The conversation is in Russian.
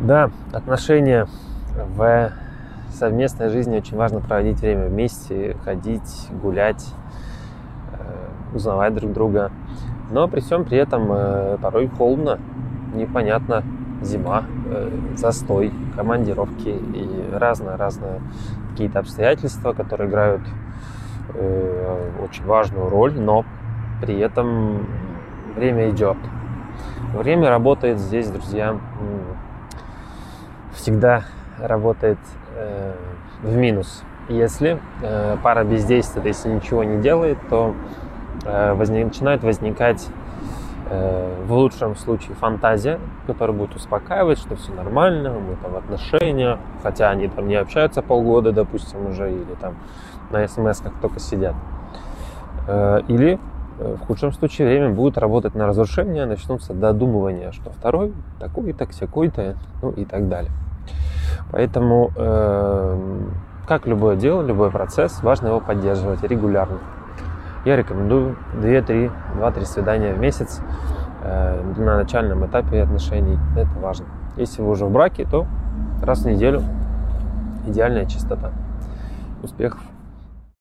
Да, отношения в совместной жизни очень важно проводить время вместе, ходить, гулять, э, узнавать друг друга. Но при всем при этом э, порой холодно, непонятно, зима, э, застой, командировки и разные-разные какие-то обстоятельства, которые играют очень важную роль, но при этом время идет. Время работает здесь, друзья, всегда работает э, в минус. Если э, пара бездействует, если ничего не делает, то э, возник, начинает возникать э, в лучшем случае фантазия, которая будет успокаивать, что все нормально, мы там в отношениях, хотя они там не общаются полгода, допустим, уже, или там на смс-ках только сидят. Э, или э, в худшем случае время будет работать на разрушение, начнутся додумывания, что второй такой-то, всякой-то, ну и так далее. Поэтому, э, как любое дело, любой процесс, важно его поддерживать регулярно. Я рекомендую 2-3, 2-3 свидания в месяц э, на начальном этапе отношений. Это важно. Если вы уже в браке, то раз в неделю идеальная чистота. Успехов!